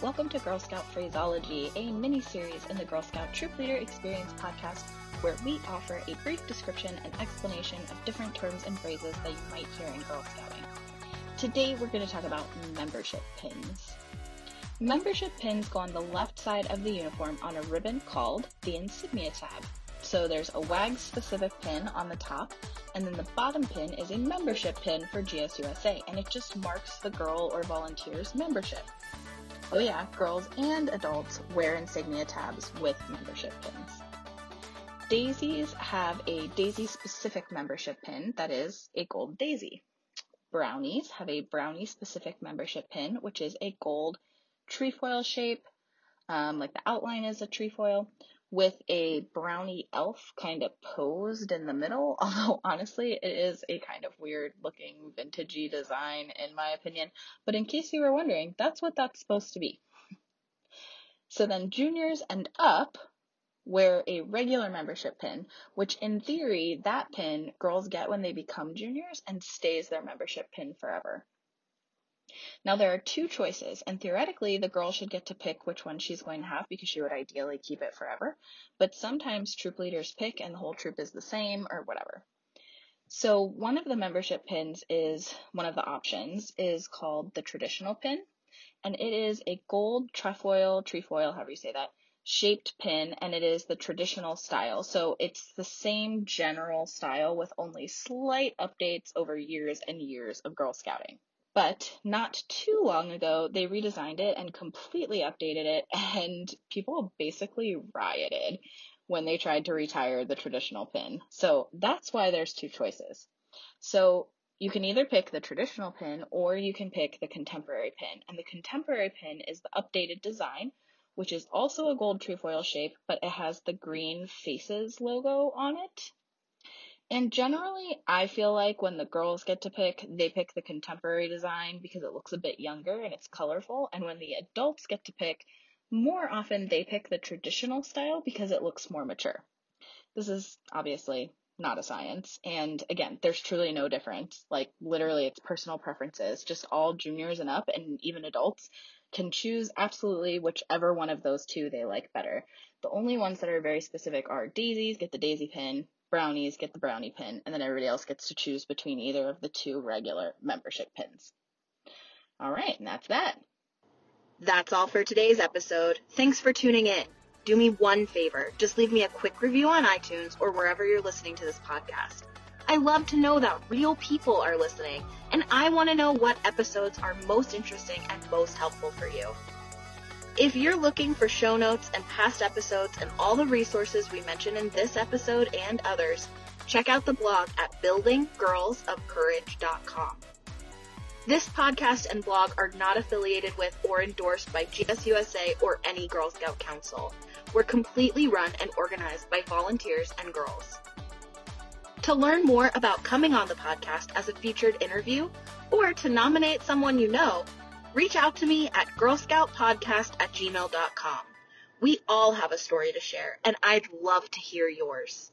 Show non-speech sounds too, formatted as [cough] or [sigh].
Welcome to Girl Scout Phraseology, a mini series in the Girl Scout Troop Leader Experience podcast where we offer a brief description and explanation of different terms and phrases that you might hear in Girl Scouting. Today we're going to talk about membership pins. Membership pins go on the left side of the uniform on a ribbon called the insignia tab. So there's a WAGGGS specific pin on the top, and then the bottom pin is a membership pin for GSUSA, and it just marks the girl or volunteer's membership. Oh yeah, girls and adults wear insignia tabs with membership pins. Daisies have a daisy specific membership pin that is a gold daisy. Brownies have a brownie specific membership pin, which is a gold trefoil shape, um, like the outline is a trefoil, with a brownie elf kind of posed in the middle. [laughs] Although honestly, it is a kind of weird looking vintagey design in my opinion. But in case you were wondering, that's what that's supposed to be. So then juniors and up wear a regular membership pin, which in theory, that pin girls get when they become juniors and stays their membership pin forever. Now there are two choices, and theoretically the girl should get to pick which one she's going to have because she would ideally keep it forever. But sometimes troop leaders pick and the whole troop is the same or whatever. So one of the membership pins is one of the options is called the traditional pin, and it is a gold trefoil, trefoil, however you say that, shaped pin and it is the traditional style. So it's the same general style with only slight updates over years and years of Girl Scouting. But not too long ago, they redesigned it and completely updated it, [laughs] and people basically rioted when they tried to retire the traditional pin. So that's why there's two choices. So you can either pick the traditional pin or you can pick the contemporary pin. And the contemporary pin is the updated design, which is also a gold trefoil shape, but it has the green faces logo on it. And generally, I feel like when the girls get to pick, they pick the contemporary design because it looks a bit younger and it's colorful. And when the adults get to pick, more often they pick the traditional style because it looks more mature. This is obviously not a science. And again, there's truly no difference. Like literally it's personal preferences. Just all juniors and up and even adults can choose absolutely whichever one of those two they like better. The only ones that are very specific are daisies, get the daisy pin, brownies, get the brownie pin, and then everybody else gets to choose between either of the two regular membership pins. All right, and that's that. That's all for today's episode. Thanks for tuning in. Do me one favor, just leave me a quick review on iTunes or wherever you're listening to this podcast. I love to know that real people are listening, and I want to know what episodes are most interesting and most helpful for you. If you're looking for show notes and past episodes and all the resources we mention in this episode and others, check out the blog at buildinggirlsofcourage.com. This podcast and blog are not affiliated with or endorsed by GSUSA or any Girl Scout Council. We're completely run and organized by volunteers and girls. To learn more about coming on the podcast as a featured interview or to nominate someone you know, reach out to me at girlscoutpodcast at gmail.com. We all have a story to share, and I'd love to hear yours.